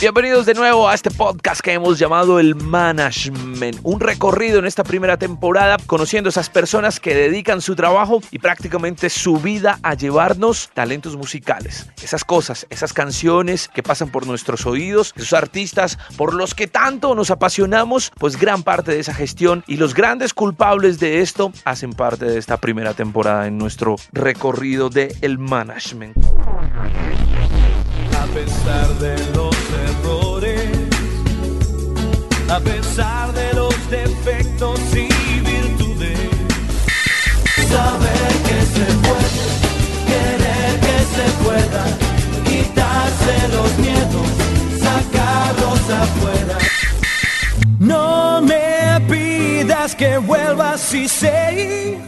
Bienvenidos de nuevo a este podcast que hemos llamado El Management. Un recorrido en esta primera temporada conociendo esas personas que dedican su trabajo y prácticamente su vida a llevarnos talentos musicales. Esas cosas, esas canciones que pasan por nuestros oídos, esos artistas por los que tanto nos apasionamos, pues gran parte de esa gestión y los grandes culpables de esto hacen parte de esta primera temporada en nuestro recorrido de El Management. A pesar de los errores, a pesar de los defectos y virtudes, saber que se puede, querer que se pueda, quitarse los miedos, sacarlos afuera. No me pidas que vuelvas si sé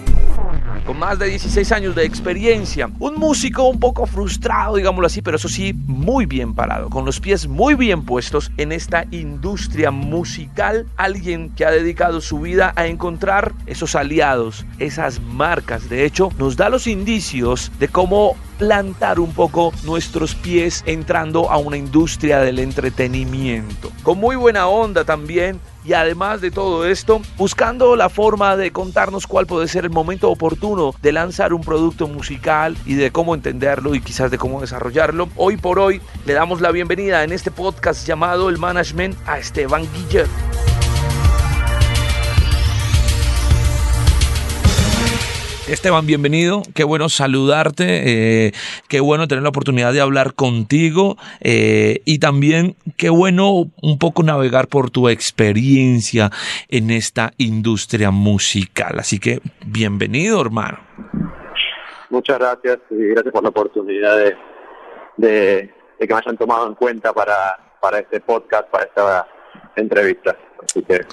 con más de 16 años de experiencia, un músico un poco frustrado, digámoslo así, pero eso sí, muy bien parado, con los pies muy bien puestos en esta industria musical, alguien que ha dedicado su vida a encontrar esos aliados, esas marcas, de hecho, nos da los indicios de cómo plantar un poco nuestros pies entrando a una industria del entretenimiento. Con muy buena onda también, y además de todo esto, buscando la forma de contarnos cuál puede ser el momento oportuno de lanzar un producto musical y de cómo entenderlo y quizás de cómo desarrollarlo. Hoy por hoy le damos la bienvenida en este podcast llamado El Management a Esteban Guiller. Esteban, bienvenido. Qué bueno saludarte. Eh, qué bueno tener la oportunidad de hablar contigo. Eh, y también qué bueno un poco navegar por tu experiencia en esta industria musical. Así que bienvenido, hermano. Muchas gracias y gracias por la oportunidad de, de, de que me hayan tomado en cuenta para, para este podcast, para esta entrevista. Así que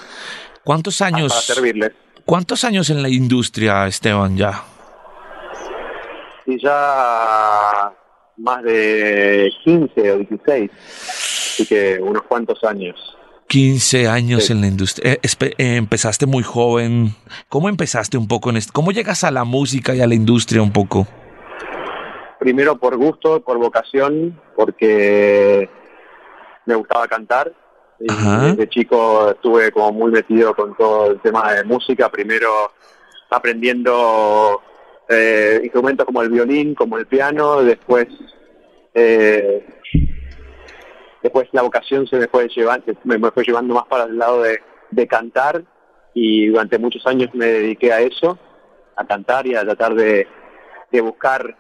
¿Cuántos años? para servirles. ¿Cuántos años en la industria, Esteban, ya? Y ya más de 15 o 16, así que unos cuantos años. 15 años Sí. en la industria. Eh, eh, empezaste muy joven. ¿Cómo empezaste un poco en esto? ¿Cómo llegas a la música y a la industria un poco? Primero por gusto, por vocación, porque me gustaba cantar. Y Ajá. desde chico estuve como muy metido con todo el tema de música, primero aprendiendo eh, instrumentos como el violín, como el piano, después eh, después la vocación se me fue llevando, me, me fue llevando más para el lado de, de cantar y durante muchos años me dediqué a eso, a cantar y a tratar de, de buscar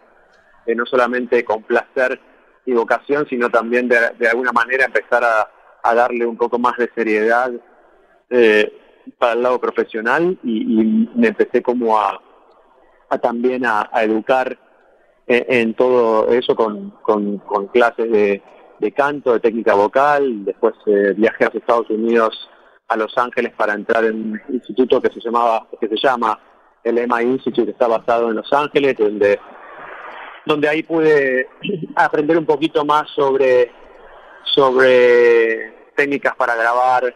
eh, no solamente complacer mi vocación, sino también de, de alguna manera empezar a, a darle un poco más de seriedad eh, para el lado profesional y, y me empecé como a, a también a, educar en, todo eso con, con, clases de, de canto, de técnica vocal, después eh, viajé a los Estados Unidos, a Los Ángeles para entrar en un instituto que se llamaba, que se llama el MI Institute, que está basado en Los Ángeles, donde donde ahí pude aprender un poquito más sobre sobre técnicas para grabar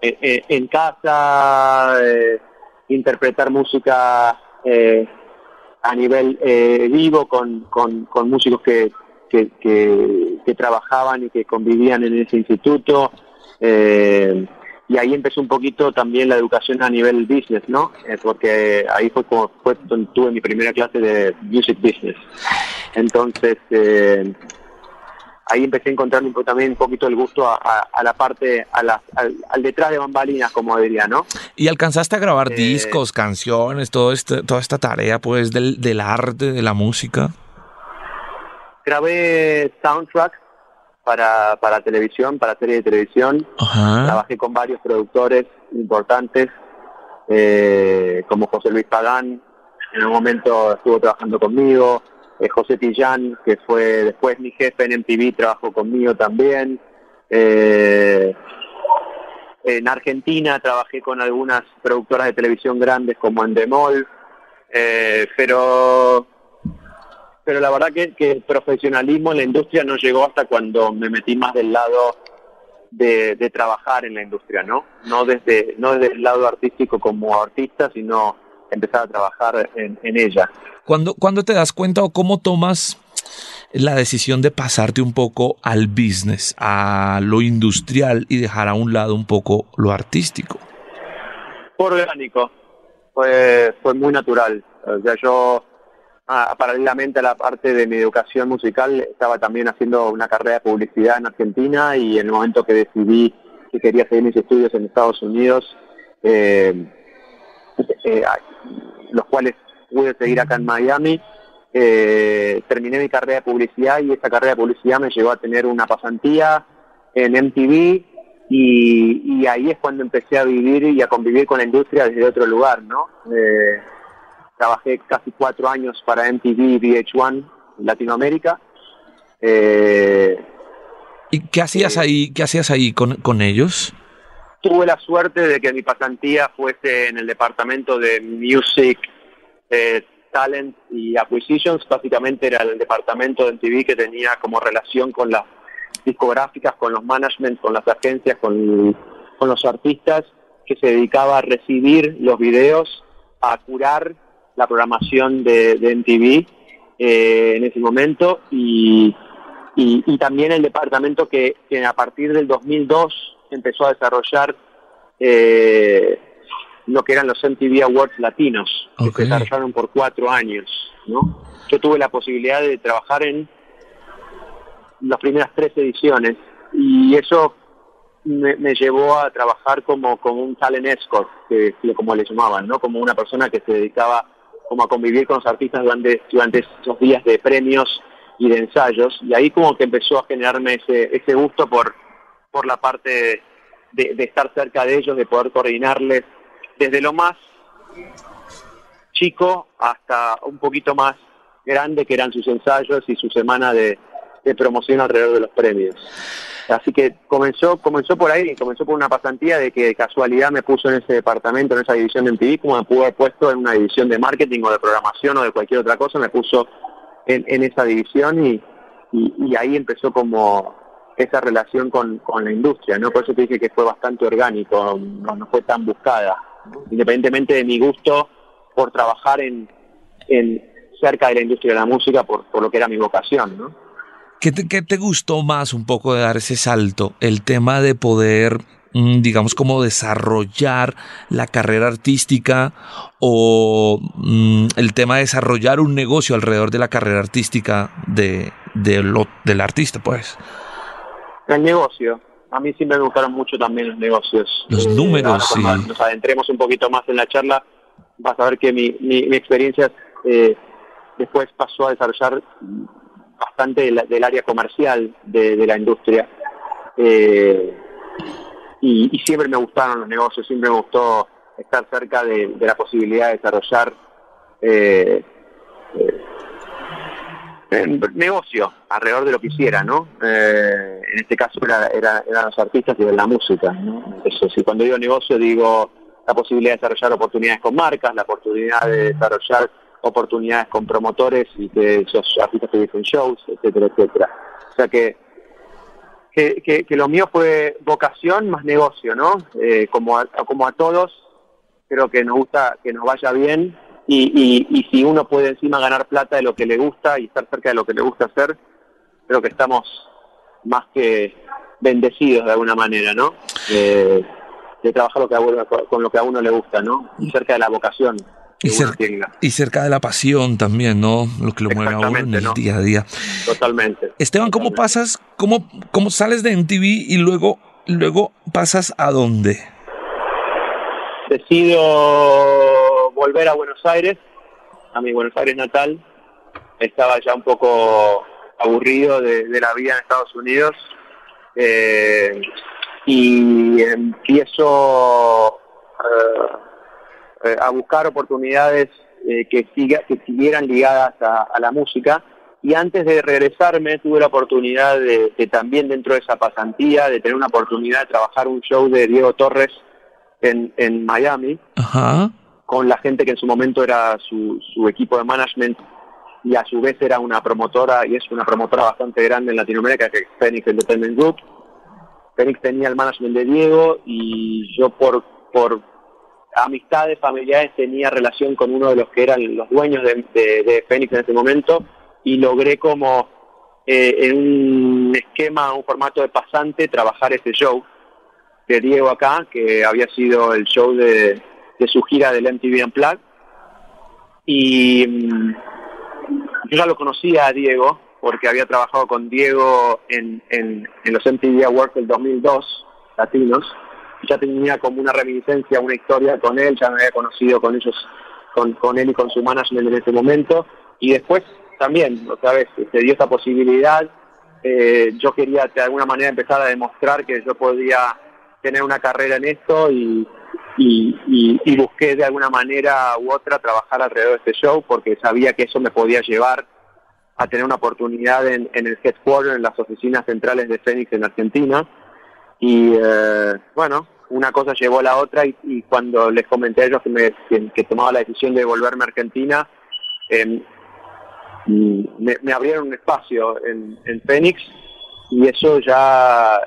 en, en- en casa, eh, interpretar música eh, a nivel eh, vivo con, con, con músicos que, que, que- que trabajaban y que convivían en ese instituto. eh, y ahí empezó un poquito también la educación a nivel business, ¿no? Eh, porque ahí fue como fue donde tuve mi primera clase de music business. Entonces, eh, ahí empecé a encontrar un po- también un poquito el gusto a, a- a la parte, a la- al, al detrás de bambalinas, como diría, ¿no? ¿Y alcanzaste a grabar Eh, discos, canciones, todo este, toda esta tarea pues del, del arte, de la música? Grabé soundtracks para, para televisión, para series de televisión. Ajá. Trabajé con varios productores importantes, eh, como José Luis Pagán, en un momento estuvo trabajando conmigo, eh, José Tillán, que fue después mi jefe en MTV, trabajó conmigo también. Eh, en Argentina trabajé con algunas productoras de televisión grandes como Endemol, eh, pero pero la verdad que, que el profesionalismo en la industria no llegó hasta cuando me metí más del lado de, de trabajar en la industria, ¿no? No desde, no desde el lado artístico como artista, sino empezar a trabajar en, en ella. ¿Cuándo, ¿Cuándo te das cuenta o cómo tomas la decisión de pasarte un poco al business, a lo industrial y dejar a un lado un poco lo artístico? orgánico, fue, fue muy natural. O sea, yo ah, paralelamente a la parte de mi educación musical estaba también haciendo una carrera de publicidad en Argentina y en el momento que decidí que quería seguir mis estudios en Estados Unidos, eh, eh, los cuales pude seguir acá en Miami, eh, terminé mi carrera de publicidad y esa carrera de publicidad me llevó a tener una pasantía en MTV y, ahí es cuando empecé a vivir y a convivir con la industria desde otro lugar, ¿no? Eh, trabajé casi cuatro años para MTV VH1 Latinoamérica. Eh, ¿Y qué hacías ahí, qué hacías ahí con, con ellos? Tuve la suerte de que mi pasantía fuese en el departamento de Music eh, Talent y Acquisitions, básicamente era el departamento de MTV que tenía como relación con las discográficas, con los management, con las agencias, con, los artistas, que se dedicaba a recibir los videos, a curar la programación de, de MTV eh, en ese momento. Y, y, también el departamento que, a partir del 2002 empezó a desarrollar eh, lo que eran los MTV Awards latinos, que se desarrollaron por cuatro años. ¿no? Yo tuve la posibilidad de trabajar en las primeras tres ediciones y eso me, llevó a trabajar como, como un talent escort, que, como le llamaban, ¿no? como una persona que se dedicaba como a convivir con los artistas durante, durante esos días de premios y de ensayos y ahí como que empezó a generarme ese, ese gusto por, por la parte de, de estar cerca de ellos, de poder coordinarles desde lo más chico hasta un poquito más grande que eran sus ensayos y su semana de, promoción alrededor de los premios. Así que comenzó, comenzó por ahí, comenzó por una pasantía de que casualidad me puso en ese departamento, en esa división de MTV, como me pudo haber puesto en una división de marketing o de programación o de cualquier otra cosa, me puso en, en esa división y, y, ahí empezó como esa relación con, con la industria, ¿no? Por eso te dije que fue bastante orgánico, no, fue tan buscada independientemente de mi gusto por trabajar en, en cerca de la industria de la música por, por lo que era mi vocación, ¿no? ¿Qué te, ¿Qué te gustó más un poco de dar ese salto? El tema de poder mm, digamos, como desarrollar la carrera artística o mm, el tema de desarrollar un negocio alrededor de la carrera artística de, de lo, del artista, pues. El negocio, a mí siempre me gustaron mucho también los negocios. Los eh, números, sí. nos adentremos un poquito más en la charla, vas a ver que mi, mi, experiencia eh, después pasó a desarrollar bastante del, área comercial de, la industria. Eh, y, siempre me gustaron los negocios, siempre me gustó estar cerca de, la posibilidad de desarrollar negocio alrededor de lo que hiciera, ¿no? Eh, en este caso era, eran los artistas y la música, ¿no? si cuando digo negocio digo la posibilidad de desarrollar oportunidades con marcas, la oportunidad de desarrollar oportunidades con promotores y que esos artistas que dicen shows, etcétera, etcétera. O sea que que, que, lo mío fue vocación más negocio, ¿no? Eh, como, como a todos, creo que nos gusta que nos vaya bien y, y, si uno puede encima ganar plata de lo que le gusta y estar cerca de lo que le gusta hacer, creo que estamos más que bendecidos de alguna manera, ¿no? de trabajar lo que con lo que a uno le gusta, ¿no? Y cerca de la vocación. Y, y, cerca de la pasión también, ¿no? Lo que lo mueve a uno en el día a día. Totalmente. Esteban, ¿cómo pasas, cómo, cómo sales de MTV y luego, luego pasas a dónde? Decido volver a Buenos Aires, a mi Buenos Aires natal. Estaba ya un poco aburrido de, la vida en Estados Unidos eh, y empiezo eh, a buscar oportunidades eh, que, siga, que siguieran ligadas a, la música y antes de regresarme tuve la oportunidad de, de, también dentro de esa pasantía de tener una oportunidad de trabajar un show de Diego Torres en, en Miami Ajá con la gente que en su momento era su, equipo de management y a su vez era una promotora y es una promotora bastante grande en Latinoamérica que es Phoenix Entertainment Group. Phoenix tenía el management de Diego y yo por, por amistades familiares tenía relación con uno de los que eran los dueños de, de, de Fénix en ese momento y logré como eh, en un esquema, un formato de pasante, trabajar este show de Diego acá, que había sido el show de, de su gira del MTV Unplugged. Y mm, yo ya lo conocía a Diego, porque había trabajado con Diego en, en, en los MTV Awards del 2002, latinos, ya tenía como una reminiscencia, una historia con él, ya me había conocido con ellos, con, con él y con su management en ese momento, y después también, otra vez, se dio esta posibilidad, eh, yo quería de alguna manera empezar a demostrar que yo podía tener una carrera en esto y, y, y, busqué de alguna manera u otra trabajar alrededor de este show porque sabía que eso me podía llevar a tener una oportunidad en, en el headquarter, en las oficinas centrales de Fénix en Argentina. Y eh, bueno, una cosa llevó a la otra y, cuando les comenté a ellos que, me, que, tomaba la decisión de volverme a Argentina, eh, me, me, abrieron un espacio en, en Fénix y eso ya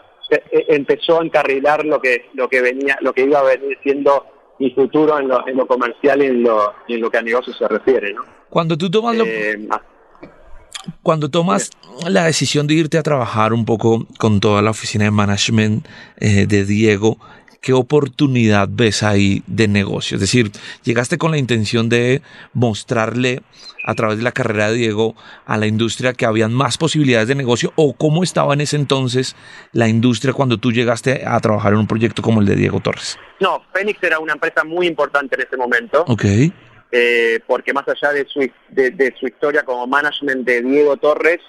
empezó a encarrilar lo que lo que venía lo que iba a venir siendo mi futuro en lo, en lo comercial y en lo, en lo que a negocio se refiere ¿no? cuando tú tomas lo... eh, cuando tomas la decisión de irte a trabajar un poco con toda la oficina de management eh, de Diego, ¿qué oportunidad ves ahí de negocio? Es decir, llegaste con la intención de mostrarle a través de la carrera de Diego a la industria que habían más posibilidades de negocio o cómo estaba en ese entonces la industria cuando tú llegaste a trabajar en un proyecto como el de Diego Torres. No, Fénix era una empresa muy importante en ese momento. Ok. Eh, porque más allá de su, de, de su historia como management de Diego Torres,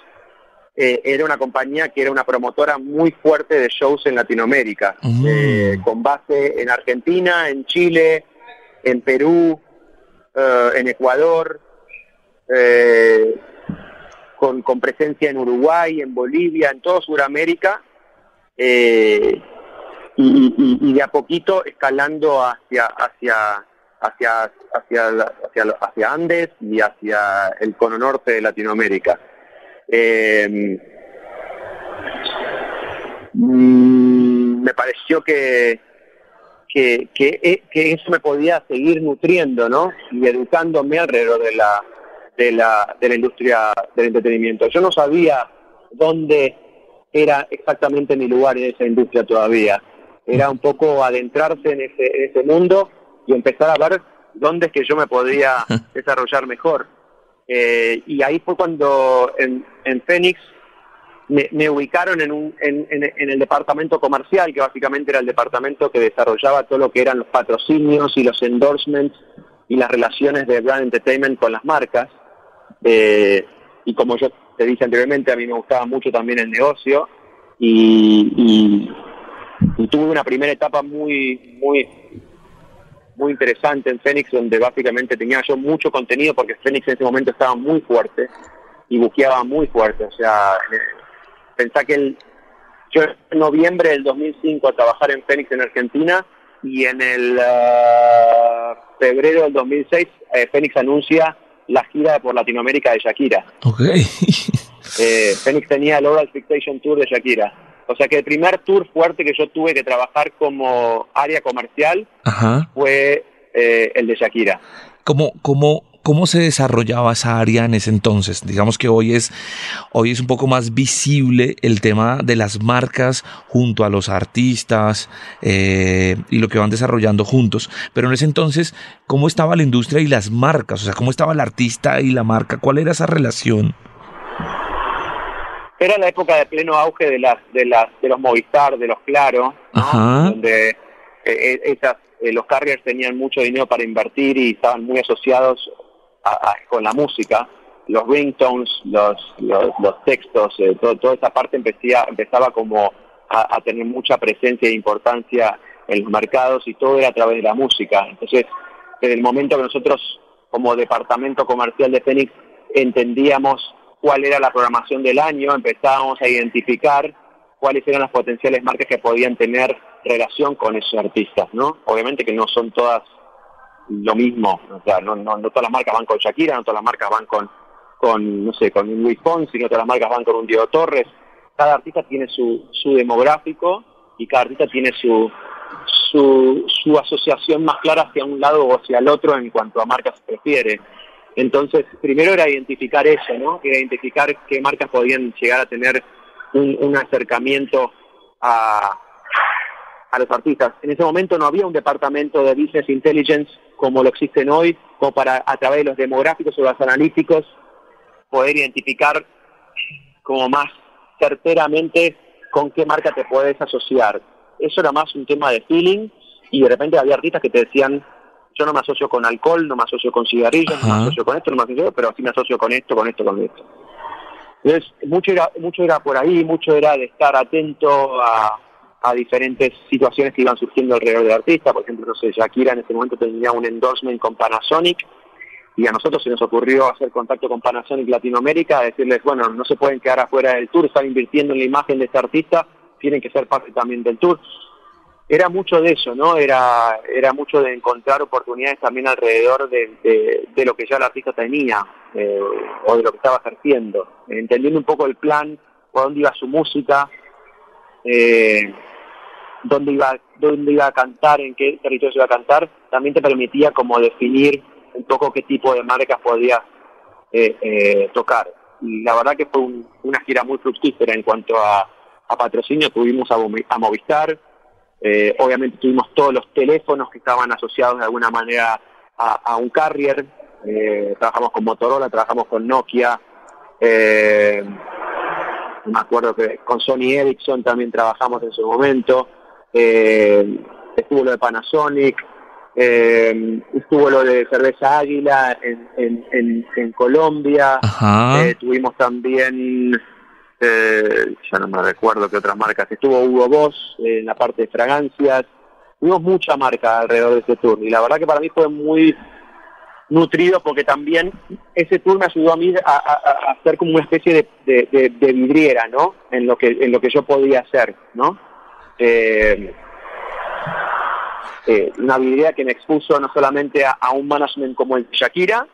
eh, era una compañía que era una promotora muy fuerte de shows en Latinoamérica, Mm. eh, con base en Argentina, en Chile, en Perú, eh, en Ecuador, eh, con, con, presencia en Uruguay, en Bolivia, en toda Sudamérica, eh, y, y, y, de a poquito escalando hacia hacia hacia hacia hacia, hacia Andes y hacia el cono norte de Latinoamérica. Eh, mmm, me pareció que, que, que, que, eso me podía seguir nutriendo, ¿no? Y educándome alrededor de la, de la, de la industria del entretenimiento. Yo no sabía dónde era exactamente mi lugar en esa industria todavía. Era un poco adentrarse en ese, en ese mundo y empezar a ver dónde es que yo me podía desarrollar mejor. Eh, y ahí fue cuando en, en Phoenix me, me ubicaron en, un, en, en, en, el departamento comercial, que básicamente era el departamento que desarrollaba todo lo que eran los patrocinios y los endorsements y las relaciones de brand entertainment con las marcas. Eh, y como yo te dije anteriormente, a mí me gustaba mucho también el negocio y, y, y tuve una primera etapa muy, muy, muy interesante en Fénix, donde básicamente tenía yo mucho contenido, porque Fénix en ese momento estaba muy fuerte y buqueaba muy fuerte. O sea, pensá que el, yo en noviembre del 2005 a trabajar en Fénix en Argentina y en el uh, febrero del 2006 eh, Fénix anuncia la gira por Latinoamérica de Shakira. Ok. eh, Fénix tenía el Oral Fixation Tour de Shakira. O sea que el primer tour fuerte que yo tuve que trabajar como área comercial Ajá. fue eh, el de Shakira. ¿Cómo, cómo, ¿Cómo se desarrollaba esa área en ese entonces? Digamos que hoy es, hoy es un poco más visible el tema de las marcas junto a los artistas eh, y lo que van desarrollando juntos. Pero en ese entonces, ¿cómo estaba la industria y las marcas? O sea, ¿cómo estaba el artista y la marca? ¿Cuál era esa relación? Era la época de pleno auge de las de las de los Movistar, de los Claro, ¿no? donde eh, esas eh, los carriers tenían mucho dinero para invertir y estaban muy asociados a, a, con la música, los ringtones, los, los, los textos, eh, todo, toda esa parte empecía, empezaba como a, a, tener mucha presencia e importancia en los mercados y todo era a través de la música. Entonces, desde el momento que nosotros como departamento comercial de Fénix entendíamos cuál era la programación del año, empezábamos a identificar cuáles eran las potenciales marcas que podían tener relación con esos artistas, ¿no? Obviamente que no son todas lo mismo, o sea, no, no, no todas las marcas van con Shakira, no todas las marcas van con, con no sé, con un Luis Fonsi, no todas las marcas van con un Diego Torres. Cada artista tiene su, su demográfico y cada artista tiene su, su, su asociación más clara hacia un lado o hacia el otro en cuanto a marcas se refiere. Entonces, primero era identificar eso, ¿no? Era identificar qué marcas podían llegar a tener un, acercamiento a, a los artistas. En ese momento no había un departamento de Business Intelligence como lo existen hoy, como para a través de los demográficos o los analíticos poder identificar como más certeramente con qué marca te puedes asociar. Eso era más un tema de feeling y de repente había artistas que te decían, yo no me asocio con alcohol, no me asocio con cigarrillos, no me asocio con esto, no me asocio, pero sí me asocio con esto, con esto, con esto. Entonces, mucho era, mucho era por ahí, mucho era de estar atento a, a diferentes situaciones que iban surgiendo alrededor del artista. Por ejemplo, no sé, Shakira en ese momento tenía un endorsement con Panasonic y a nosotros se nos ocurrió hacer contacto con Panasonic Latinoamérica, decirles, bueno, no se pueden quedar afuera del tour, están invirtiendo en la imagen de este artista, tienen que ser parte también del tour. Era mucho de eso, ¿no? Era, era mucho de encontrar oportunidades también alrededor de, de, lo que ya el artista tenía eh, o de lo que estaba ejerciendo, entendiendo un poco el plan, por dónde iba su música, eh, dónde iba, dónde iba a cantar, en qué territorio se iba a cantar, también te permitía como definir un poco qué tipo de marcas podías eh, eh, tocar. Y la verdad que fue una gira muy fructífera en cuanto a, patrocinio. Tuvimos a, Movistar, eh, obviamente tuvimos todos los teléfonos que estaban asociados de alguna manera a, un carrier. trabajamos con Motorola, trabajamos con Nokia. me acuerdo que con Sony Ericsson también trabajamos en su momento eh, estuvo lo de Panasonic, eh, estuvo lo de Cerveza Águila en, en, en, Colombia, eh, tuvimos también, eh, ya no me recuerdo qué otras marcas, estuvo Hugo Boss en la parte de fragancias, tuvimos mucha marca alrededor de ese tour y la verdad que para mí fue muy nutrido porque también ese tour me ayudó a mí a, a, hacer como una especie de, vidriera, ¿no? En lo que en lo que yo podía hacer, ¿no? Eh, eh, una vidriera que me expuso no solamente a, un management como el Shakira,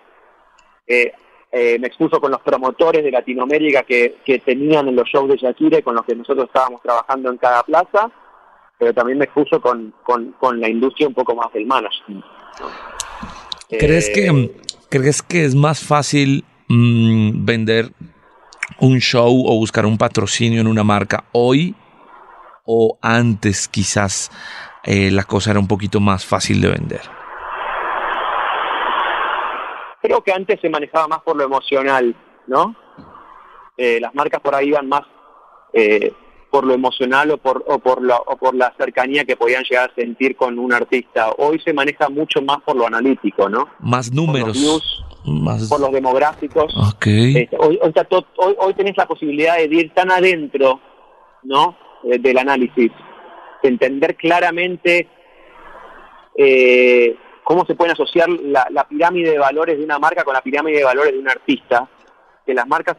eh, me expuso con los promotores de Latinoamérica que, tenían en los shows de Shakira y con los que nosotros estábamos trabajando en cada plaza, pero también me expuso con, la industria un poco más del management. ¿Crees, que, ¿Crees que es más fácil mm, vender un show o buscar un patrocinio en una marca hoy o antes quizás eh, la cosa era un poquito más fácil de vender? Creo que antes se manejaba más por lo emocional, ¿no? Eh, las marcas por ahí iban más eh, por lo emocional o por, o, por la, o por la cercanía que podían llegar a sentir con un artista. Hoy se maneja mucho más por lo analítico, ¿no? Más números. Por los, más... por los demográficos. Okay. Este, hoy, hoy, hoy tenés la posibilidad de ir tan adentro, ¿no? Eh, del análisis, entender claramente eh, cómo se pueden asociar la, pirámide de valores de una marca con la pirámide de valores de un artista, que las marcas,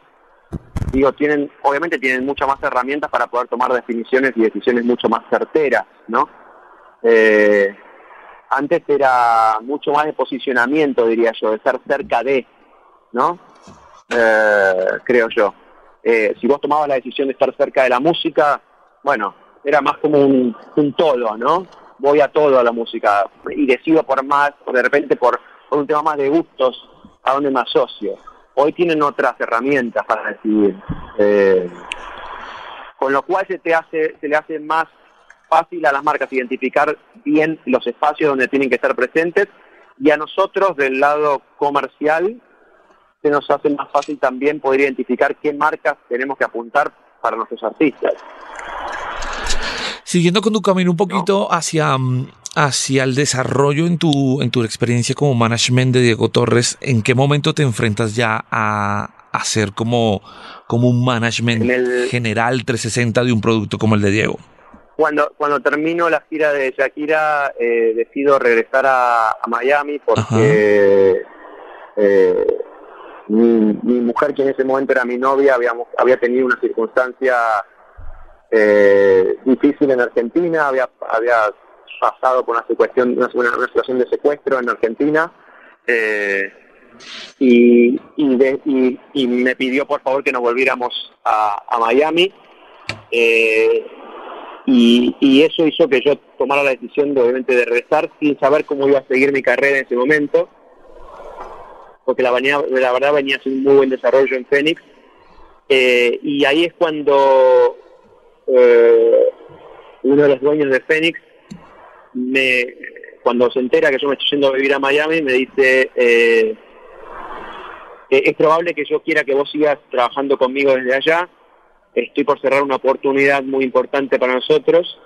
digo, tienen, obviamente tienen muchas más herramientas para poder tomar definiciones y decisiones mucho más certeras, ¿no? Eh, antes era mucho más de posicionamiento, diría yo, de ser cerca de, ¿no? creo yo. si vos tomabas la decisión de estar cerca de la música, bueno, era más como un, todo, ¿no? Voy a todo a la música y decido por más, de repente por, un tema más de gustos, a dónde me asocio. Hoy tienen otras herramientas para decidir. Eh, con lo cual se te hace, se le hace más fácil a las marcas identificar bien los espacios donde tienen que estar presentes y a nosotros del lado comercial se nos hace más fácil también poder identificar qué marcas tenemos que apuntar para nuestros artistas. Siguiendo con tu camino un poquito hacia, mm, hacia el desarrollo en tu, en tu experiencia como management de Diego Torres, ¿en qué momento te enfrentas ya a hacer como, como un management general 360 de un producto como el de Diego? Cuando, cuando termino la gira de Shakira, eh, decido regresar a, Miami porque eh, mi, mi, mujer, que en ese momento era mi novia, habíamos, había tenido una circunstancia eh, difícil en Argentina, había, había pasado por una, situación, una, situación de secuestro en Argentina eh, y, y, me pidió por favor que nos volviéramos a, Miami. Eh, y, eso hizo que yo tomara la decisión de obviamente de regresar sin saber cómo iba a seguir mi carrera en ese momento, porque la, la verdad venía haciendo un muy buen desarrollo en Phoenix, eh, y ahí es cuando eh, uno de los dueños de Phoenix me cuando se entera que yo me estoy yendo a vivir a Miami me dice eh, es probable que yo quiera que vos sigas trabajando conmigo desde allá estoy por cerrar una oportunidad muy importante para nosotros,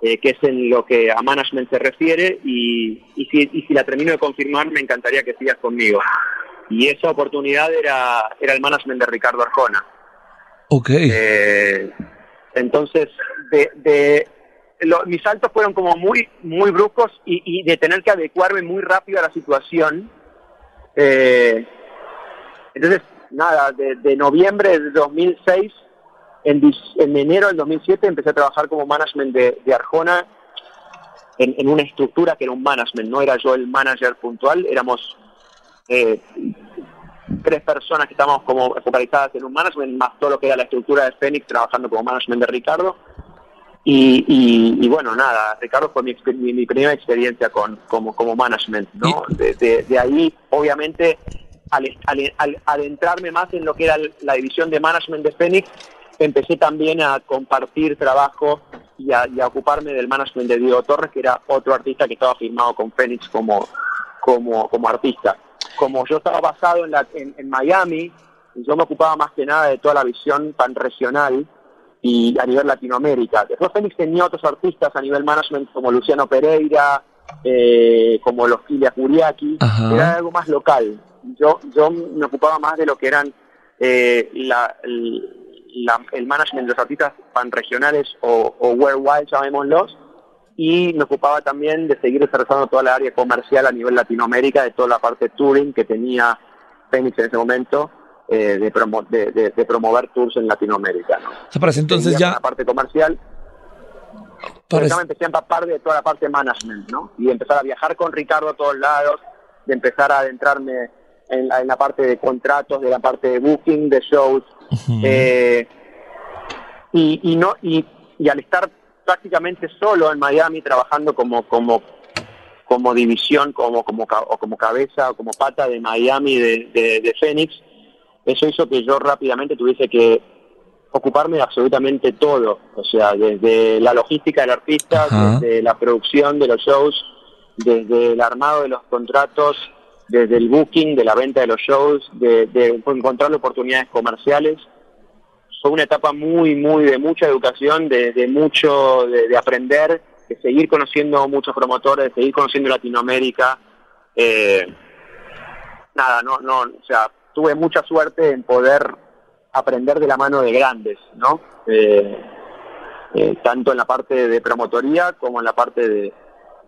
eh, que es en lo que a management se refiere, y, y, si, y si la termino de confirmar, me encantaría que sigas conmigo. Y esa oportunidad era, era el management de Ricardo Arjona. Ok. Eh, entonces, de, de mis saltos fueron como muy, muy bruscos y, y, de tener que adecuarme muy rápido a la situación. Eh, entonces, nada, de, de noviembre de 2006 en, en, enero del 2007 empecé a trabajar como management de, de Arjona en, en, una estructura que era un management, no era yo el manager puntual, éramos eh, tres personas que estábamos como focalizadas en un management, más todo lo que era la estructura de Fénix trabajando como management de Ricardo. Y, y, y bueno, nada, Ricardo fue mi, mi, mi, primera experiencia con, como, como management, ¿no? De, de, de ahí, obviamente, al, al, al, adentrarme más en lo que era la división de management de Fénix, empecé también a compartir trabajo y a, y a, ocuparme del management de Diego Torres, que era otro artista que estaba firmado con Fénix como, como, como artista. Como yo estaba basado en, la, en, en Miami, yo me ocupaba más que nada de toda la visión pan regional y a nivel Latinoamérica. Después Fénix tenía otros artistas a nivel management como Luciano Pereira, eh, como los Filia Curiaki, era algo más local. Yo, yo me ocupaba más de lo que eran eh, la, la, el management de los artistas panregionales o, o worldwide, llamémoslos, y me ocupaba también de seguir desarrollando toda la área comercial a nivel Latinoamérica, de toda la parte touring que tenía Phoenix en ese momento, eh, de, promo, de, de, de, promover tours en Latinoamérica. ¿no? O sea, para ese entonces ya... La parte comercial. Para es... empecé a empapar de toda la parte management, ¿no? Y empezar a viajar con Ricardo a todos lados, de empezar a adentrarme en la, en la parte de contratos, de la parte de booking, de shows, Uh -huh. eh, y, y, no y, y, al estar prácticamente solo en Miami trabajando como como como división como como o como cabeza o como pata de Miami de, de, de Phoenix eso hizo que yo rápidamente tuviese que ocuparme de absolutamente todo o sea desde la logística del artista desde la producción de los shows desde el armado de los contratos desde el booking, de la venta de los shows, de, de encontrar oportunidades comerciales. Fue una etapa muy, muy de mucha educación, de, de mucho, de, de, aprender, de seguir conociendo muchos promotores, de seguir conociendo Latinoamérica. Eh, nada, no, no, o sea, tuve mucha suerte en poder aprender de la mano de grandes, ¿no? Eh, eh, tanto en la parte de promotoría como en la parte de,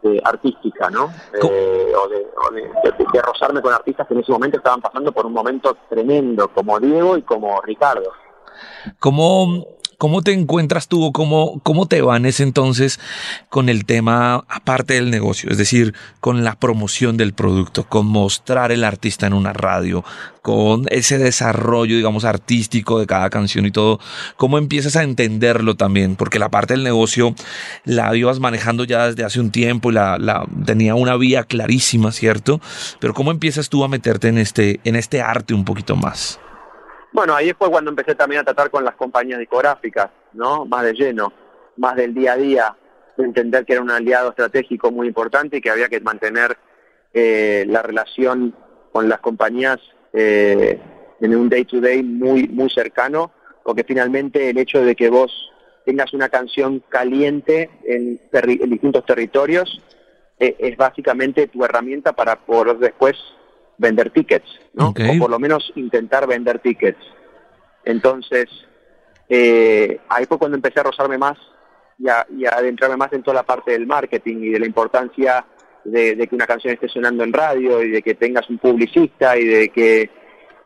de artística, ¿no? Eh, o, de, o de, de, de, rozarme con artistas que en ese momento estaban pasando por un momento tremendo, como Diego y como Ricardo. ¿Cómo, cómo te encuentras tú o cómo, cómo te va en ese entonces con el tema aparte del negocio? Es decir, con la promoción del producto, con mostrar el artista en una radio, con ese desarrollo, digamos, artístico de cada canción y todo, ¿cómo empiezas a entenderlo también? Porque la parte del negocio la ibas manejando ya desde hace un tiempo y la tenía una vía clarísima, ¿cierto? Pero ¿cómo empiezas tú a meterte en este, en este arte un poquito más? Bueno, ahí fue cuando empecé también a tratar con las compañías discográficas, ¿no? Más de lleno, más del día a día, de entender que era un aliado estratégico muy importante y que había que mantener eh, la relación con las compañías eh, en un day to day muy, muy cercano, porque finalmente el hecho de que vos tengas una canción caliente en, terri en distintos territorios eh, es básicamente tu herramienta para poder después vender tickets, ¿no? Okay. O por lo menos intentar vender tickets. Entonces, eh, ahí fue cuando empecé a rozarme más y a, y a, adentrarme más en toda la parte del marketing y de la importancia de, de, que una canción esté sonando en radio y de que tengas un publicista y de que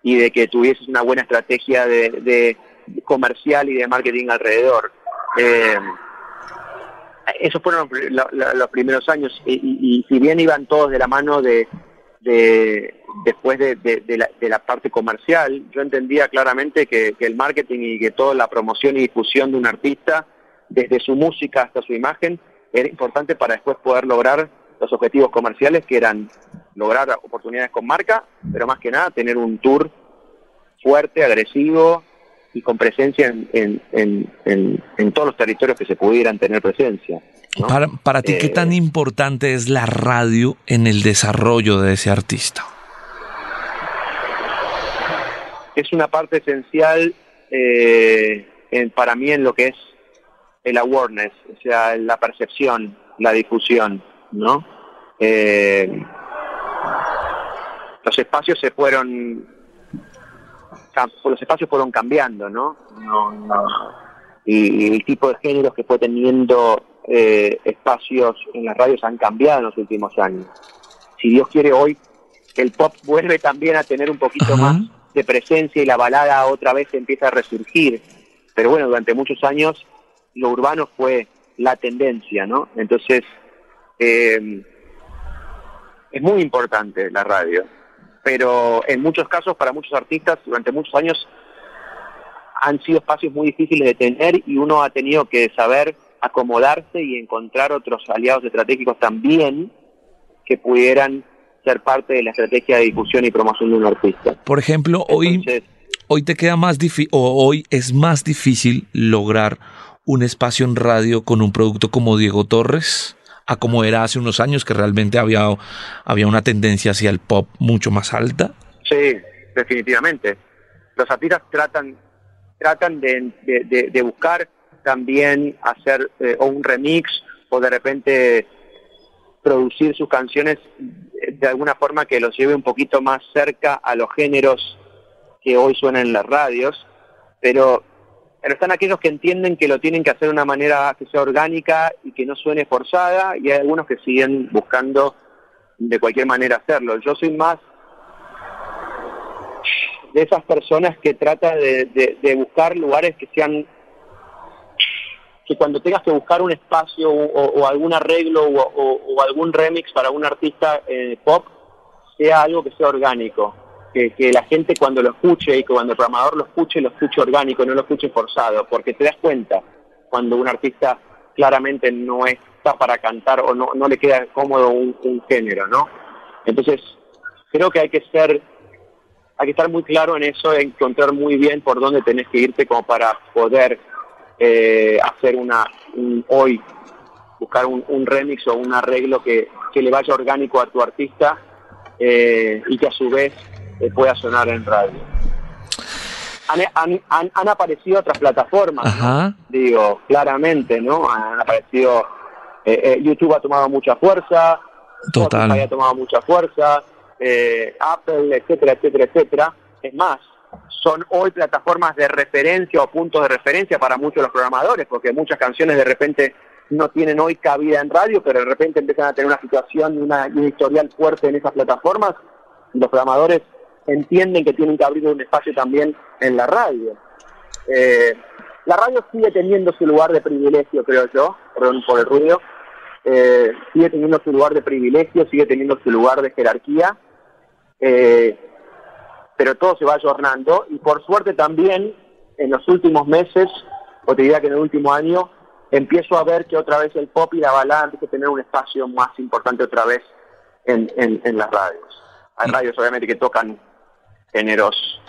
y de que tuvieses una buena estrategia de, de comercial y de marketing alrededor. Eh, esos fueron los, los, los primeros años y, y, y, si bien iban todos de la mano de, de después de, de, la, de, la, parte comercial, yo entendía claramente que, que, el marketing y que toda la promoción y difusión de un artista desde su música hasta su imagen, era importante para después poder lograr los objetivos comerciales que eran lograr oportunidades con marca, pero más que nada tener un tour fuerte, agresivo y con presencia en, en, en, en todos los territorios que se pudieran tener presencia. ¿no? Para, para ti, ¿qué Eh, tan importante es la radio en el desarrollo de ese artista? es una parte esencial eh, en- para mí en lo que es el awareness, o sea, la percepción, la difusión, ¿no? Eh, los espacios se fueron, los espacios fueron cambiando, ¿no? No, no. Y, y el tipo de géneros que fue teniendo eh, espacios en las radios han cambiado en los últimos años. Si Dios quiere hoy, el pop vuelve también a tener un poquito Ajá. más de presencia y la balada otra vez empieza a resurgir. Pero bueno, durante muchos años lo urbano fue la tendencia, ¿no? Entonces, eh, es muy importante la radio, pero en muchos casos, para muchos artistas, durante muchos años han sido espacios muy difíciles de tener y uno ha tenido que saber acomodarse y encontrar otros aliados estratégicos también que pudieran ser parte de la estrategia de difusión y promoción de un artista. Por ejemplo, hoy, hoy te queda más difícil, o hoy es más difícil lograr un espacio en radio con un producto como Diego Torres, a como era hace unos años, que realmente había, había una tendencia hacia el pop mucho más alta. Sí, definitivamente. Los artistas tratan tratan de, de- buscar también hacer eh, o un remix o de repente producir sus canciones de alguna forma que los lleve un poquito más cerca a los géneros que hoy suenan en las radios, pero, pero están aquellos que entienden que lo tienen que hacer de una manera que sea orgánica y que no suene forzada, y hay algunos que siguen buscando de cualquier manera hacerlo. Yo soy más de esas personas que trata de, buscar lugares que sean que cuando tengas que buscar un espacio o, algún arreglo o, o- o algún remix para un artista eh, pop sea algo que sea orgánico que, que la gente cuando lo escuche y que cuando el programador lo escuche lo escuche orgánico no lo escuche forzado porque te das cuenta cuando un artista claramente no está para cantar o no, no le queda cómodo un, género no entonces creo que hay que ser hay que estar muy claro en eso, encontrar muy bien por dónde tenés que irte como para poder eh, hacer una un- hoy buscar un, un remix o un arreglo que, que le vaya orgánico a tu artista eh, y que a su vez eh, pueda sonar en radio. Han, han- han- han aparecido otras plataformas, digo, claramente, ¿no? Han aparecido, eh, eh, YouTube ha tomado mucha fuerza, Total. Spotify ha tomado mucha fuerza, eh, Apple, etcétera, etcétera, etcétera. Es más, son hoy plataformas de referencia o puntos de referencia para muchos de los programadores, porque muchas canciones de repente no tienen hoy cabida en radio, pero de repente empiezan a tener una situación y una, y un historial fuerte en esas plataformas, los programadores entienden que tienen que abrir un espacio también en la radio. Eh, la radio sigue teniendo su lugar de privilegio, creo yo, perdón por el ruido, eh, sigue teniendo su lugar de privilegio, sigue teniendo su lugar de jerarquía, eh, pero todo se va ayornando y por suerte también en los últimos meses, o te diría que en el último año, empiezo a ver que otra vez el pop y la balada empieza a tener un espacio más importante otra vez en, en, en las radios. Hay radios obviamente que tocan géneros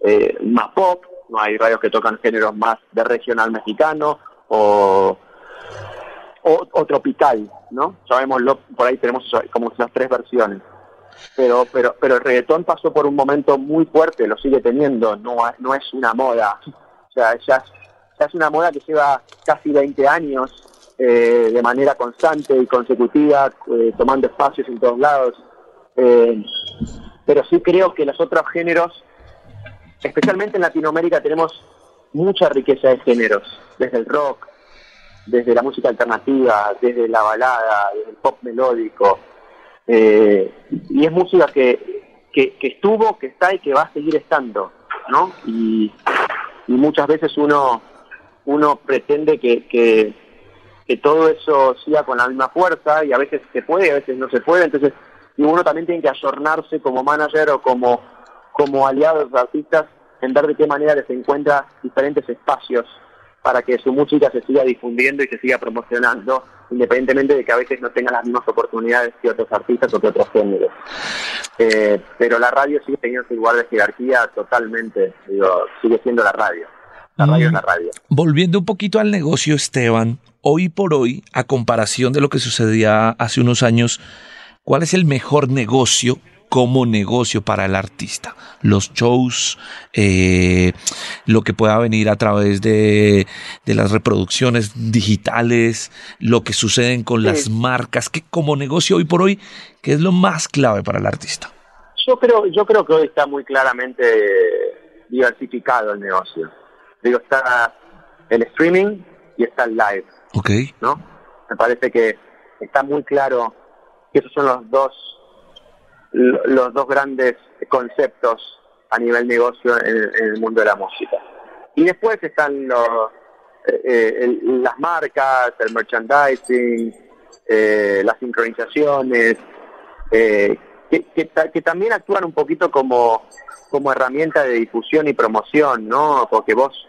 eh, más pop, no hay radios que tocan géneros más de regional mexicano o, o, tropical, ¿no? Sabemos, lo, por ahí tenemos como esas tres versiones. Pero, pero, pero el reggaetón pasó por un momento muy fuerte, lo sigue teniendo, no, no es una moda. O sea, ya, es- ya es una moda que lleva casi 20 años eh, de manera constante y consecutiva, eh, tomando espacios en todos lados. Eh, pero sí creo que los otros géneros, especialmente en Latinoamérica, tenemos mucha riqueza de géneros, desde el rock, desde la música alternativa, desde la balada, desde el pop melódico. Eh, y es música que, que, estuvo, que está y que va a seguir estando, ¿no? Y, y muchas veces uno, uno pretende que, que, que todo eso siga con la misma fuerza y a veces se puede, a veces no se puede, entonces y uno también tiene que ayornarse como manager o como, como aliado de los artistas en ver de qué manera les encuentra diferentes espacios para que su música se siga difundiendo y se siga promocionando, independientemente de que a veces no tenga las mismas oportunidades que otros artistas o que otros géneros. Eh, pero la radio sigue teniendo su lugar de jerarquía totalmente, digo, sigue siendo la radio. La radio es la radio. Volviendo un poquito al negocio, Esteban, hoy por hoy, a comparación de lo que sucedía hace unos años, ¿cuál es el mejor negocio como negocio para el artista. Los shows, eh, lo que pueda venir a través de, de, las reproducciones digitales, lo que suceden con las marcas, que como negocio hoy por hoy, ¿qué es lo más clave para el artista? Yo creo, yo creo que hoy está muy claramente diversificado el negocio. Digo, está el streaming y está el live. Ok. ¿No? Me parece que está muy claro esos son los dos los dos grandes conceptos a nivel negocio en, el mundo de la música. Y después están los, eh, eh, las marcas, el merchandising, eh, las sincronizaciones, que, que, también actúan un poquito como, como herramienta de difusión y promoción, ¿no? Porque vos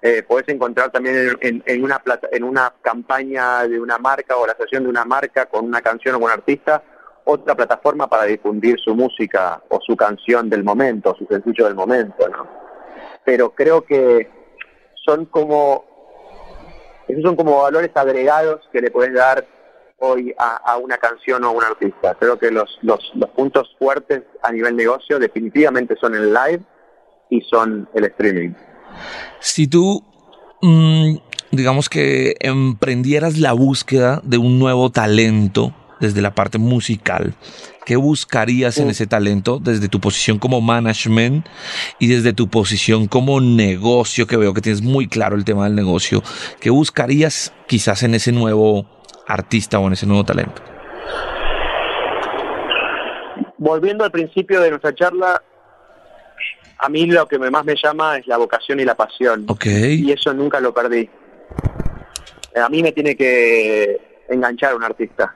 eh, podés encontrar también en, en, una plata, en una campaña de una marca o la sesión de una marca con una canción o un artista otra plataforma para difundir su música o su canción del momento, su sencillo del momento, ¿no? Pero creo que son como esos son como valores agregados que le puedes dar hoy a, una canción o a un artista. Creo que los, los, los puntos fuertes a nivel negocio definitivamente son el live y son el streaming. Si tú, mm, digamos que emprendieras la búsqueda de un nuevo talento, desde la parte musical, ¿qué buscarías en ese talento desde tu posición como management y desde tu posición como negocio, que veo que tienes muy claro el tema del negocio? ¿Qué buscarías quizás en ese nuevo artista o en ese nuevo talento? Volviendo al principio de nuestra charla, a mí lo que más me llama es la vocación y la pasión. Y eso nunca lo perdí. A mí me tiene que enganchar un artista.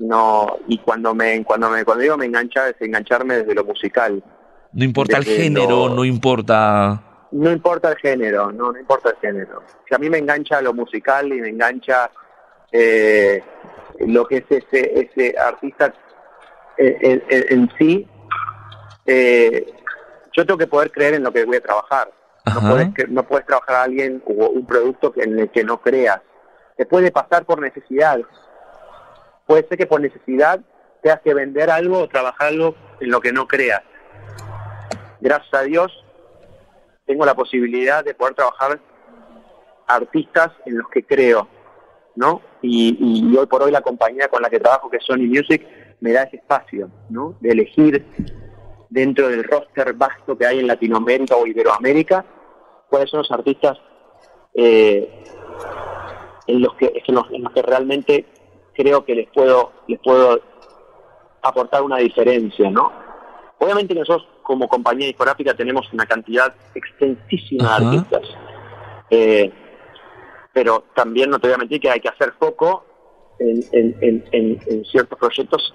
No y cuando me cuando me cuando digo me engancha es engancharme desde lo musical. No importa el género no importa. No importa el género no no importa el género. Si a mí me engancha lo musical y me engancha eh, lo que es ese ese artista eh, en, sí eh, yo tengo que poder creer en lo que voy a trabajar no puedes, no puedes trabajar a alguien o un producto en el que no creas te puede pasar por necesidad puede ser que por necesidad tengas que vender algo o trabajar algo en lo que no creas. Gracias a Dios tengo la posibilidad de poder trabajar artistas en los que creo, ¿no? Y, hoy por hoy la compañía con la que trabajo, que es Sony Music, me da ese espacio, ¿no? De elegir dentro del roster vasto que hay en Latinoamérica o Iberoamérica, cuáles son los artistas eh, en los que en los que realmente creo que les puedo, les puedo aportar una diferencia, ¿no? Obviamente nosotros como compañía discográfica tenemos una cantidad extensísima de artistas, eh, pero también no te voy a mentir que hay que hacer foco en, ciertos proyectos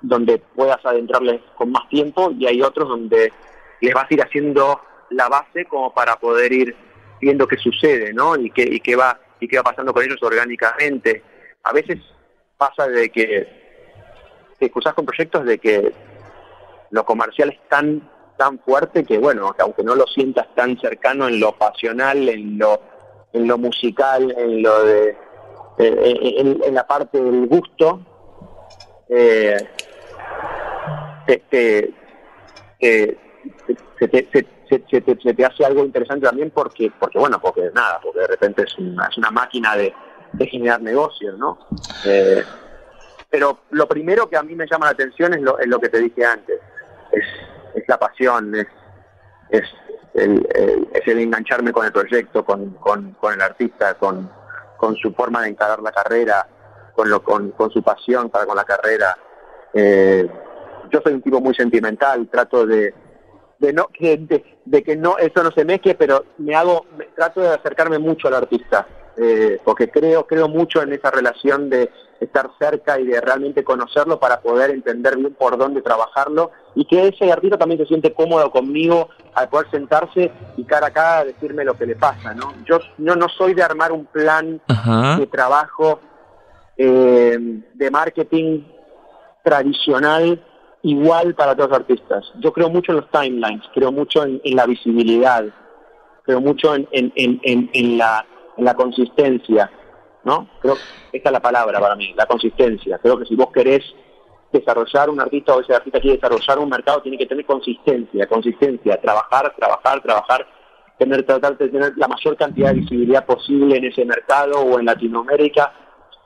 donde puedas adentrarles con más tiempo y hay otros donde les vas a ir haciendo la base como para poder ir viendo qué sucede, ¿no? Y qué, y qué va y qué va pasando con ellos orgánicamente a veces pasa de que te cruzas con proyectos de que lo comercial es tan tan fuerte que bueno, aunque no lo sientas tan cercano en lo pasional, en lo en lo musical, en lo de eh, eh, en, la parte del gusto, eh, te, se, te hace algo interesante también porque porque bueno porque nada porque de repente es una, es una máquina de, de generar negocios, ¿no? Eh, pero lo primero que a mí me llama la atención es lo, es lo que te dije antes, es, es la pasión, es, es, el, es el engancharme con el proyecto, con, con, con el artista, con, con su forma de encarar la carrera, con, lo, con, con su pasión para con la carrera. Eh, yo soy un tipo muy sentimental, trato de, de no de, de, que no eso no se mezcle, pero me hago trato de acercarme mucho al artista. Eh, porque creo, creo mucho en esa relación de estar cerca y de realmente conocerlo para poder entender bien por dónde trabajarlo y que ese artista también se siente cómodo conmigo al poder sentarse y cara a cara decirme lo que le pasa, ¿no? Yo no, no soy de armar un plan de trabajo eh, de marketing tradicional igual para todos los artistas. Yo creo mucho en los timelines, creo mucho en, la visibilidad, creo mucho en, en, la, la consistencia, ¿no? Creo esta es la palabra para mí, la consistencia. Creo que si vos querés desarrollar un artista o ese artista quiere desarrollar un mercado, tiene que tener consistencia, consistencia, trabajar, trabajar, trabajar, tener, tratar de tener la mayor cantidad de visibilidad posible en ese mercado o en Latinoamérica,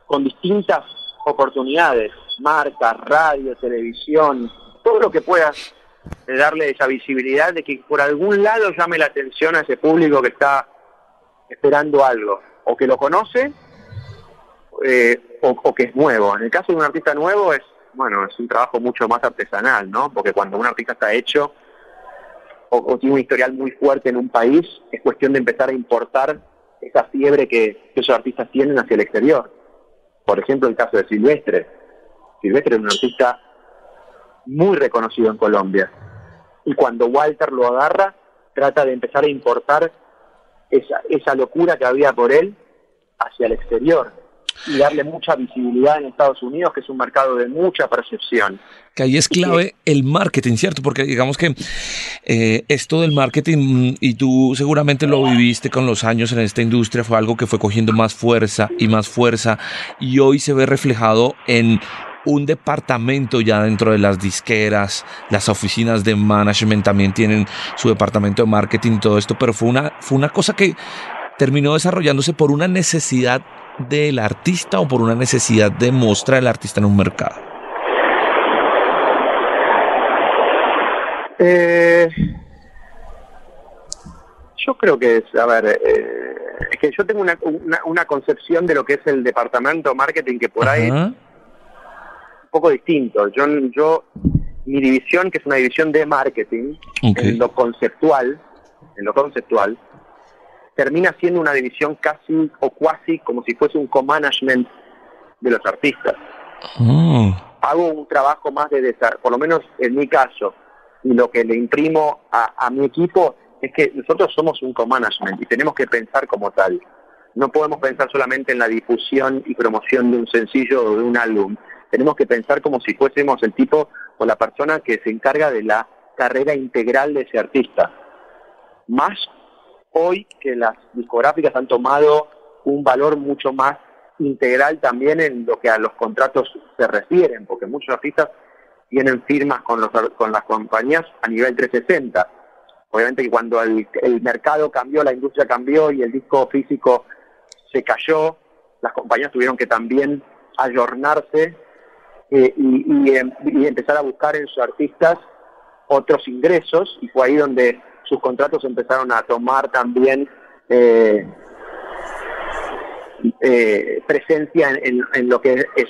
con distintas oportunidades, marcas, radio, televisión, todo lo que puedas darle esa visibilidad de que por algún lado llame la atención a ese público que está esperando algo, o que lo conoce, eh, o, que es nuevo. En el caso de un artista nuevo es, bueno, es un trabajo mucho más artesanal, ¿no? Porque cuando un artista está hecho o, tiene un historial muy fuerte en un país, es cuestión de empezar a importar esa fiebre que, que esos artistas tienen hacia el exterior. Por ejemplo, el caso de Silvestre. Silvestre es un artista muy reconocido en Colombia. Y cuando Walter lo agarra, trata de empezar a importar esa, esa locura que había por él hacia el exterior y darle mucha visibilidad en Estados Unidos, que es un mercado de mucha percepción. Que ahí es clave el marketing, ¿cierto? Porque digamos que eh, esto del marketing, y tú seguramente lo viviste con los años en esta industria, fue algo que fue cogiendo más fuerza y más fuerza, y hoy se ve reflejado en un departamento ya dentro de las disqueras, las oficinas de management también tienen su departamento de marketing y todo esto, pero fue una, fue una cosa que terminó desarrollándose por una necesidad del artista o por una necesidad de mostrar el artista en un mercado? Eh, yo creo que es, a ver, eh, es que yo tengo una, una, concepción de lo que es el departamento marketing que por ahí poco distinto. Yo, yo, mi división, que es una división de marketing, en lo conceptual, en lo conceptual, termina siendo una división casi o cuasi como si fuese un co-management de los artistas. Oh. Hago un trabajo más de desarrollo, por lo menos en mi caso, y lo que le imprimo a, mi equipo es que nosotros somos un co-management y tenemos que pensar como tal. No podemos pensar solamente en la difusión y promoción de un sencillo o de un álbum. Tenemos que pensar como si fuésemos el tipo o la persona que se encarga de la carrera integral de ese artista. Más hoy que las discográficas han tomado un valor mucho más integral también en lo que a los contratos se refieren, porque muchos artistas tienen firmas con, los, con las compañías a nivel 360. Obviamente que cuando el, mercado cambió, la industria cambió y el disco físico se cayó, las compañías tuvieron que también ayornarse eh, y, y empezar a buscar en sus artistas otros ingresos y fue ahí donde sus contratos empezaron a tomar también eh, eh, presencia en, lo que es,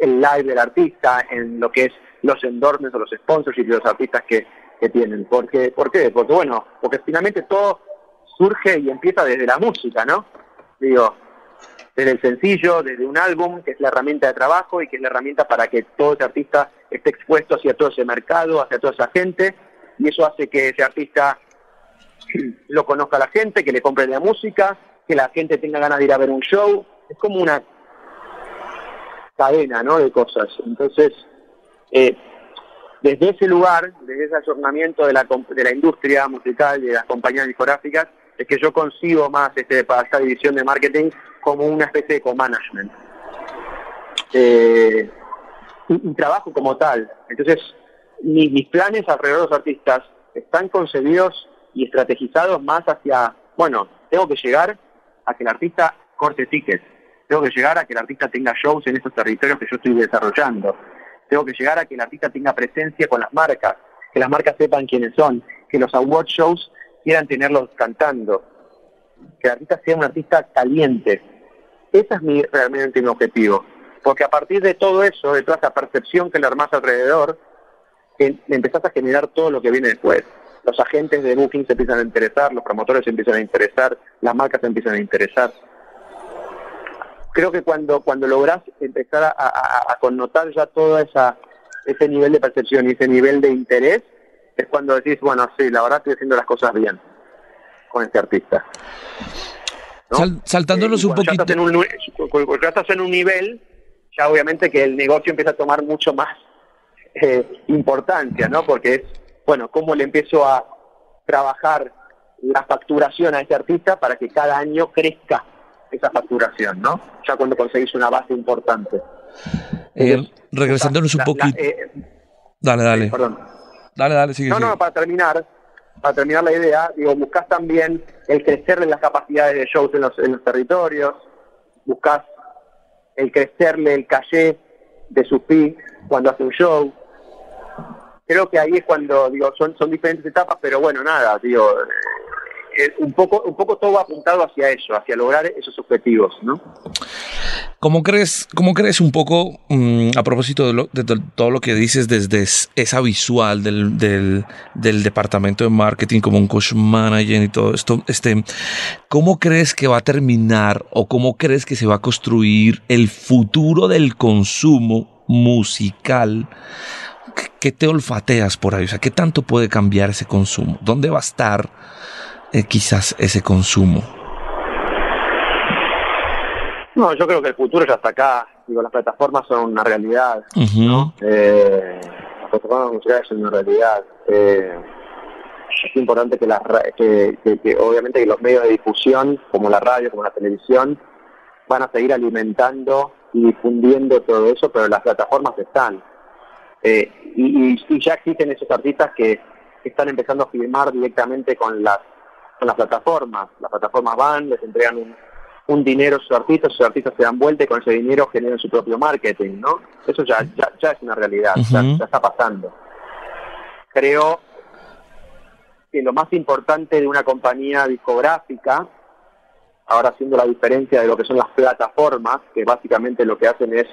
el live del artista, en lo que es los endorsements o los sponsorships de los artistas que, tienen. Porque, ¿Por qué? Porque bueno, porque finalmente todo surge y empieza desde la música, ¿no? Digo, desde el sencillo, desde un álbum, que es la herramienta de trabajo y que es la herramienta para que todo ese artista esté expuesto hacia todo ese mercado, hacia toda esa gente, y eso hace que ese artista lo conozca la gente, que le compre la música, que la gente tenga ganas de ir a ver un show. Es como una cadena ¿no? de cosas. Entonces, eh, desde ese lugar, desde ese ayornamiento de la, de la industria musical, de las compañías discográficas, es que yo consigo más este, para esta división de marketing como una especie de co-management. Eh, y, trabajo como tal. Entonces, mis planes alrededor de los artistas están concebidos y estrategizados más hacia, bueno, tengo que llegar a que el artista corte tickets, tengo que llegar a que el artista tenga shows en esos territorios que yo estoy desarrollando, tengo que llegar a que el artista tenga presencia con las marcas, que las marcas sepan quiénes son, que los award shows quieran tenerlos cantando, que el artista sea un artista caliente. Ese es mi, realmente mi objetivo. Porque a partir de todo eso, de toda esa percepción que le armás alrededor, empezás a generar todo lo que viene después los agentes de Booking se empiezan a interesar, los promotores se empiezan a interesar, las marcas se empiezan a interesar. Creo que cuando, cuando logras empezar a, connotar ya todo esa, ese nivel de percepción y ese nivel de interés, es cuando decís, bueno, sí, la verdad estoy haciendo las cosas bien con este artista. saltándonos un poquito. cuando ya estás en un nivel, ya obviamente que el negocio empieza a tomar mucho más eh, importancia, ¿no? Porque es, bueno, cómo le empiezo a trabajar la facturación a este artista para que cada año crezca esa facturación, ¿no? Ya cuando conseguís una base importante. Eh, regresándonos un poquito. Eh, dale, dale. perdón. Dale, dale, sigue. No, no, para terminar, para terminar la idea, digo, buscas también el crecerle las capacidades de shows en los, en los territorios, buscas el crecerle el caché de su pi cuando hace un show. Creo que ahí es cuando, digo, son, son diferentes etapas, pero bueno, nada, digo, eh, un poco un poco todo apuntado hacia eso, hacia lograr esos objetivos, ¿no? ¿Cómo crees, cómo crees un poco, mm, a propósito de, todo lo que dices desde esa visual del, del, departamento de marketing como un coach manager y todo esto, este, ¿cómo crees que va a terminar o cómo crees que se va a construir el futuro del consumo musical? ¿Qué te olfateas por ahí? O sea, ¿qué tanto puede cambiar ese consumo? ¿Dónde va a estar? Eh, quizás ese consumo? No, yo creo que el futuro ya está acá. Digo, las plataformas son una realidad, ¿no? Eh, las plataformas musicales son una realidad. Eh, es importante que, las, que, que, obviamente que los medios de difusión, como la radio, como la televisión, van a seguir alimentando y difundiendo todo eso, pero las plataformas están. y, y, ya existen esos artistas que están empezando a firmar directamente con las con las plataformas. Las plataformas van, les entregan un, un dinero a sus artistas, sus artistas se dan vuelta y con ese dinero generan su propio marketing, ¿no? Eso ya, ya, es una realidad, ya, está pasando. Creo que lo más importante de una compañía discográfica, ahora haciendo la diferencia de lo que son las plataformas, que básicamente lo que hacen es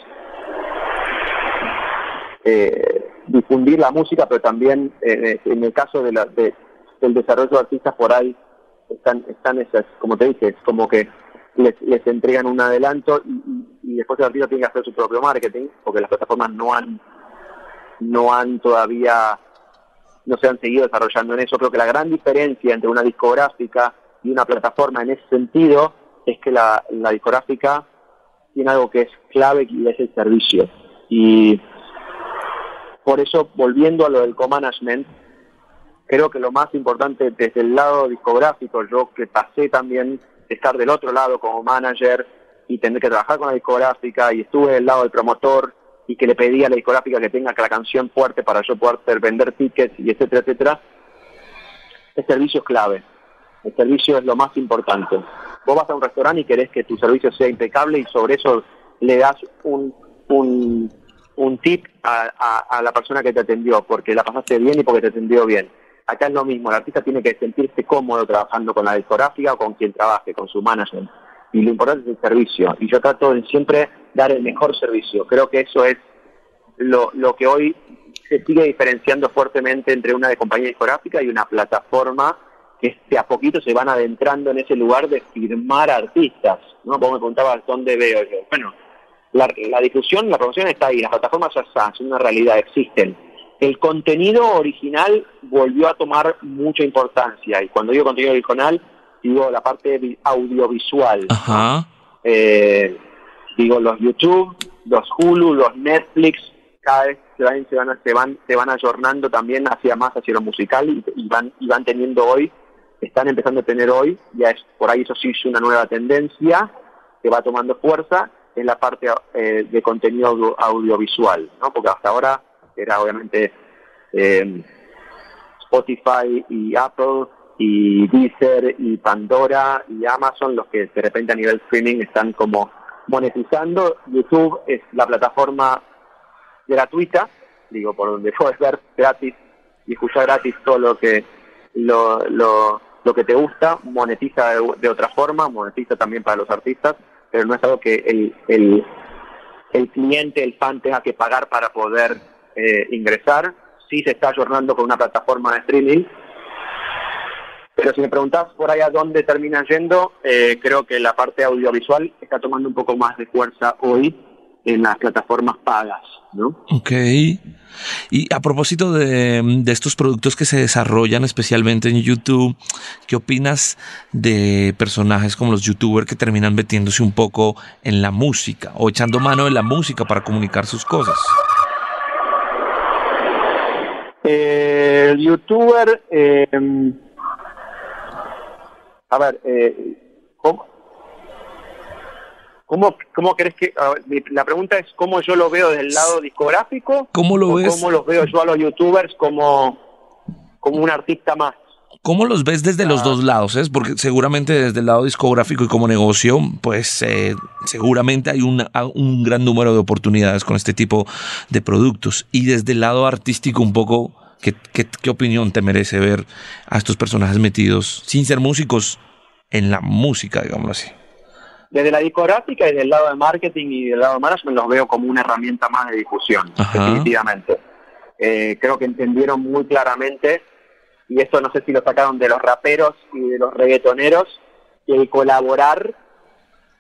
eh, difundir la música, pero también eh, en el caso de la, de, del desarrollo de artistas por ahí están, están esas, como te dije, como que les, les entregan un adelanto y, después el artista tiene que hacer su propio marketing, porque las plataformas no han, no han todavía, no se han seguido desarrollando en eso. Creo que la gran diferencia entre una discográfica y una plataforma en ese sentido es que la, la discográfica tiene algo que es clave y es el servicio. Y por eso, volviendo a lo del co-management, creo que lo más importante desde el lado discográfico, yo que pasé también estar del otro lado como manager y tener que trabajar con la discográfica y estuve del lado del promotor y que le pedía a la discográfica que tenga la canción fuerte para yo poder vender tickets y etcétera, etcétera, el servicio es clave. El servicio es lo más importante. Vos vas a un restaurante y querés que tu servicio sea impecable y sobre eso le das un, un, un tip a, a la persona que te atendió, porque la pasaste bien y porque te atendió bien acá es lo mismo, el artista tiene que sentirse cómodo trabajando con la discográfica o con quien trabaje, con su manager. Y lo importante es el servicio. Y yo trato de siempre dar el mejor servicio. Creo que eso es lo, lo que hoy se sigue diferenciando fuertemente entre una de compañía discográfica y una plataforma que de a poquito se van adentrando en ese lugar de firmar artistas. ¿no? Vos me preguntabas dónde veo yo. Bueno, la, la difusión, la promoción está ahí, las plataformas ya están, son una realidad, existen el contenido original volvió a tomar mucha importancia. Y cuando digo contenido original, digo la parte audiovisual. Eh, digo los YouTube, los Hulu, los Netflix, cada vez se van, se van, se van, se van ayornando también hacia más hacia lo musical y, van, y van teniendo hoy, están empezando a tener hoy, ya es por ahí eso sí es una nueva tendencia que va tomando fuerza en la parte eh, de contenido audiovisual, ¿no? Porque hasta ahora era obviamente eh, Spotify y Apple y Deezer y Pandora y Amazon los que de repente a nivel streaming están como monetizando. YouTube es la plataforma gratuita, digo, por donde puedes ver gratis y escuchar gratis todo lo que lo, lo, lo que te gusta, monetiza de, otra forma, monetiza también para los artistas, pero no es algo que el, el, el cliente, el fan tenga que pagar para poder eh, ingresar, sí se está ayornando con una plataforma de streaming, pero si me preguntás por ahí a dónde termina yendo, eh, creo que la parte audiovisual está tomando un poco más de fuerza hoy en las plataformas pagas, ¿no? Ok. Y a propósito de, de, estos productos que se desarrollan especialmente en YouTube, ¿qué opinas de personajes como los youtubers que terminan metiéndose un poco en la música o echando mano de la música para comunicar sus cosas? Eh, el youtuber, eh, a ver, eh, ¿cómo, ¿Cómo, cómo crees que.? la pregunta es: ¿cómo yo lo veo del lado discográfico? ¿Cómo lo ves? ¿Cómo los veo yo a los youtubers como, como un artista más? ¿Cómo los ves desde los ah. dos lados? Es porque seguramente desde el lado discográfico y como negocio, pues eh, seguramente hay un, un gran número de oportunidades con este tipo de productos. Y desde el lado artístico, un poco, ¿qué, qué, qué opinión te merece ver a estos personajes metidos, sin ser músicos, en la música, digámoslo así? Desde la discográfica y del lado de marketing y del lado de management los veo como una herramienta más de difusión, definitivamente. Eh, creo que entendieron muy claramente, y esto no sé si lo sacaron de los raperos y de los reggaetoneros, que el colaborar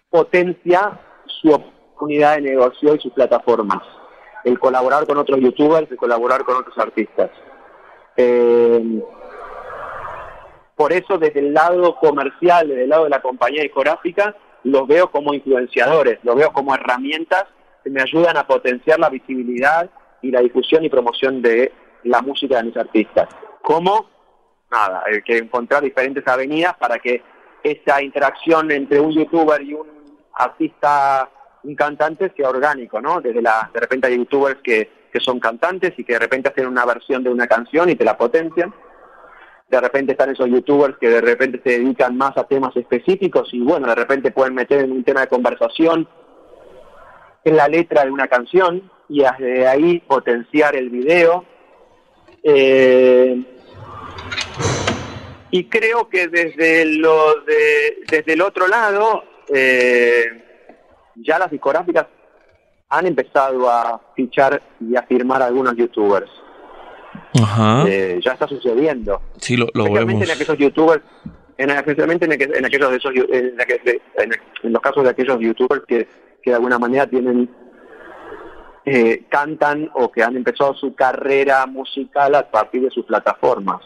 potencia su oportunidad de negocio y sus plataformas. El colaborar con otros youtubers, el colaborar con otros artistas. Eh, por eso desde el lado comercial, desde el lado de la compañía discográfica, los veo como influenciadores, los veo como herramientas que me ayudan a potenciar la visibilidad y la difusión y promoción de la música de mis artistas. ¿Cómo? Nada, hay que encontrar diferentes avenidas para que esa interacción entre un youtuber y un artista, un cantante, sea orgánico, ¿no? Desde la, de repente hay youtubers que, que son cantantes y que de repente hacen una versión de una canción y te la potencian de repente están esos youtubers que de repente se dedican más a temas específicos y bueno, de repente pueden meter en un tema de conversación en la letra de una canción y desde ahí potenciar el video. Eh, y creo que desde lo de, desde el otro lado eh, ya las discográficas han empezado a fichar y a firmar algunos youtubers. Eh, ya está sucediendo. Sí, lo, Especialmente en aquellos youtubers, en, especialmente en, aquellos de esos, en, los casos de aquellos youtubers que, que de alguna manera tienen eh, cantan o que han empezado su carrera musical a partir de sus plataformas.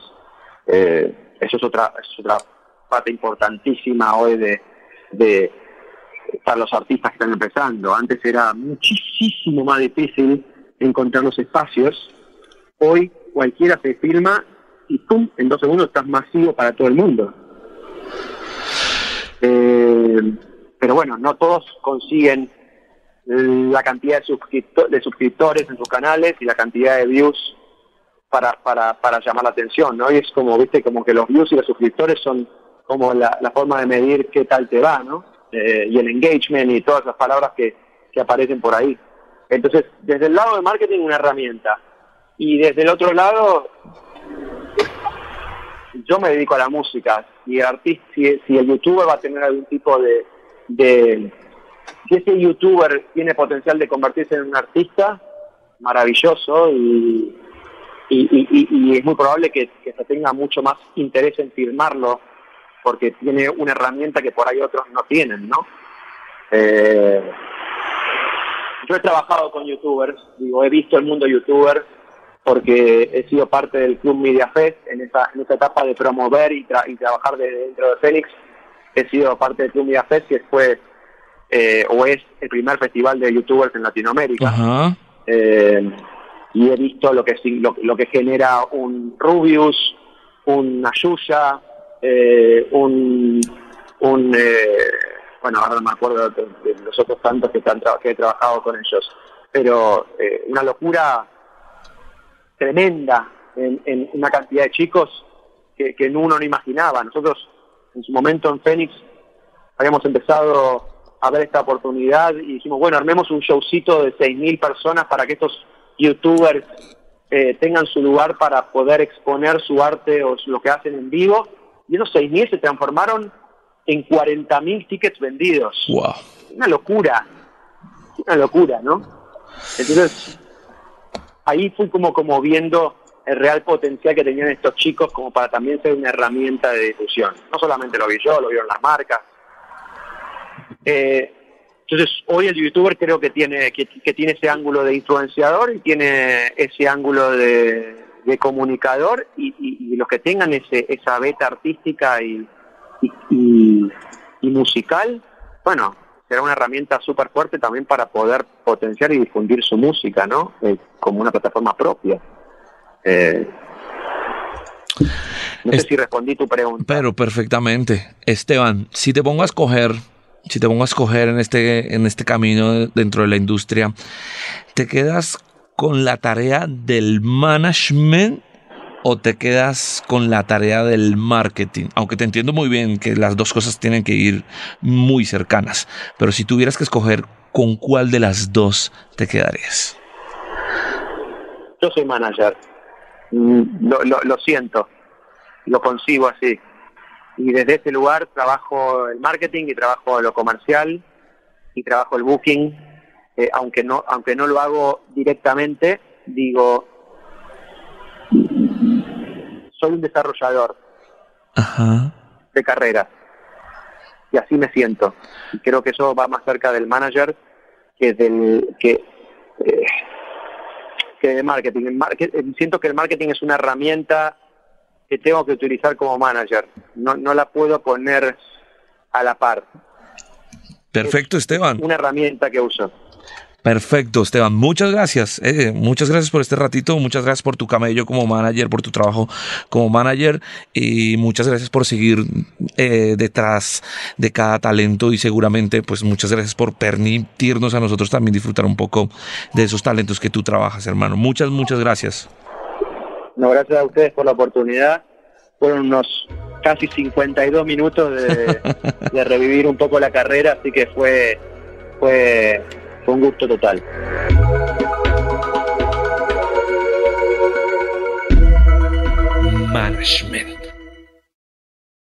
Eh, eso es otra, es otra parte importantísima hoy de, de para los artistas que están empezando. Antes era muchísimo más difícil encontrar los espacios. Hoy cualquiera se filma y ¡pum! En dos segundos estás masivo para todo el mundo. Eh, pero bueno, no todos consiguen la cantidad de, de suscriptores en sus canales y la cantidad de views para, para, para llamar la atención, ¿no? Y es como, viste, como que los views y los suscriptores son como la, forma de medir qué tal te va, ¿no? Eh, y el engagement y todas las palabras que, que aparecen por ahí. Entonces, desde el lado de marketing, una herramienta y desde el otro lado, yo me dedico a la música. Si el, artista, si, el youtuber va a tener algún tipo de, de, Si ese youtuber tiene potencial de convertirse en un artista, maravilloso y, y, es muy probable que, se tenga mucho más interés en firmarlo porque tiene una herramienta que por ahí otros no tienen, ¿no? Eh, yo he trabajado con youtubers, digo, he visto el mundo youtuber porque he sido parte del Club Media Fest en esa, en esa etapa de promover y, trabajar dentro de Fénix. He sido parte del Club Media Fest, que fue eh, o es el primer festival de youtubers en Latinoamérica. Eh, y he visto lo que, lo, que genera un Rubius, un Ayuya, eh, un, un bueno, ahora no me acuerdo de, los otros tantos que, que he trabajado con ellos, pero una locura tremenda en, una cantidad de chicos que, que uno no imaginaba. Nosotros en su momento en Fénix habíamos empezado a ver esta oportunidad y dijimos, bueno, armemos un showcito de 6.000 personas para que estos youtubers eh, tengan su lugar para poder exponer su arte o lo que hacen en vivo. Y esos 6.000 se transformaron en 40.000 tickets vendidos. Wow. Una locura, una locura, ¿no? Entonces, ahí fui como, como viendo el real potencial que tenían estos chicos como para también ser una herramienta de difusión. No solamente lo vi yo, lo vieron las marcas. Eh, Entonces, hoy el youtuber creo que tiene, que, tiene ese ángulo de influenciador y tiene ese ángulo de, comunicador y, los que tengan ese, esa beta artística y, y musical, bueno, será una herramienta súper fuerte también para poder potenciar y difundir su música, ¿no? Eh, como una plataforma propia. Eh, no sé si respondí tu pregunta. Pero perfectamente. Esteban, si te pongo a escoger, si te pongo a escoger en este, en este camino dentro de la industria, ¿te quedas con la tarea del management o te quedas con la tarea del marketing? Aunque te entiendo muy bien que las dos cosas tienen que ir muy cercanas, pero si tuvieras que escoger, ¿con cuál de las dos te quedarías? Yo soy manager. Mm, lo, lo, siento, lo consigo así. Y desde ese lugar trabajo el marketing y trabajo lo comercial y trabajo el booking, eh, aunque no aunque no lo hago directamente, digo soy un desarrollador de carrera y así me siento. Y creo que eso va más cerca del manager que del que eh, que de marketing. Eh, siento que el marketing es una herramienta que tengo que utilizar como manager. No, no la puedo poner a la par. Perfecto, Esteban. Una herramienta que uso. Perfecto, Esteban. Muchas gracias. Eh, muchas gracias por este ratito. Muchas gracias por tu camello como manager, por tu trabajo como manager. Y muchas gracias por seguir eh, detrás de cada talento. Y seguramente, pues muchas gracias por permitirnos a nosotros también disfrutar un poco de esos talentos que tú trabajas, hermano. Muchas, muchas gracias. No, gracias a ustedes por la oportunidad. Fueron unos casi 52 minutos de, de revivir un poco la carrera, así que fue, fue fue un gusto total. Management.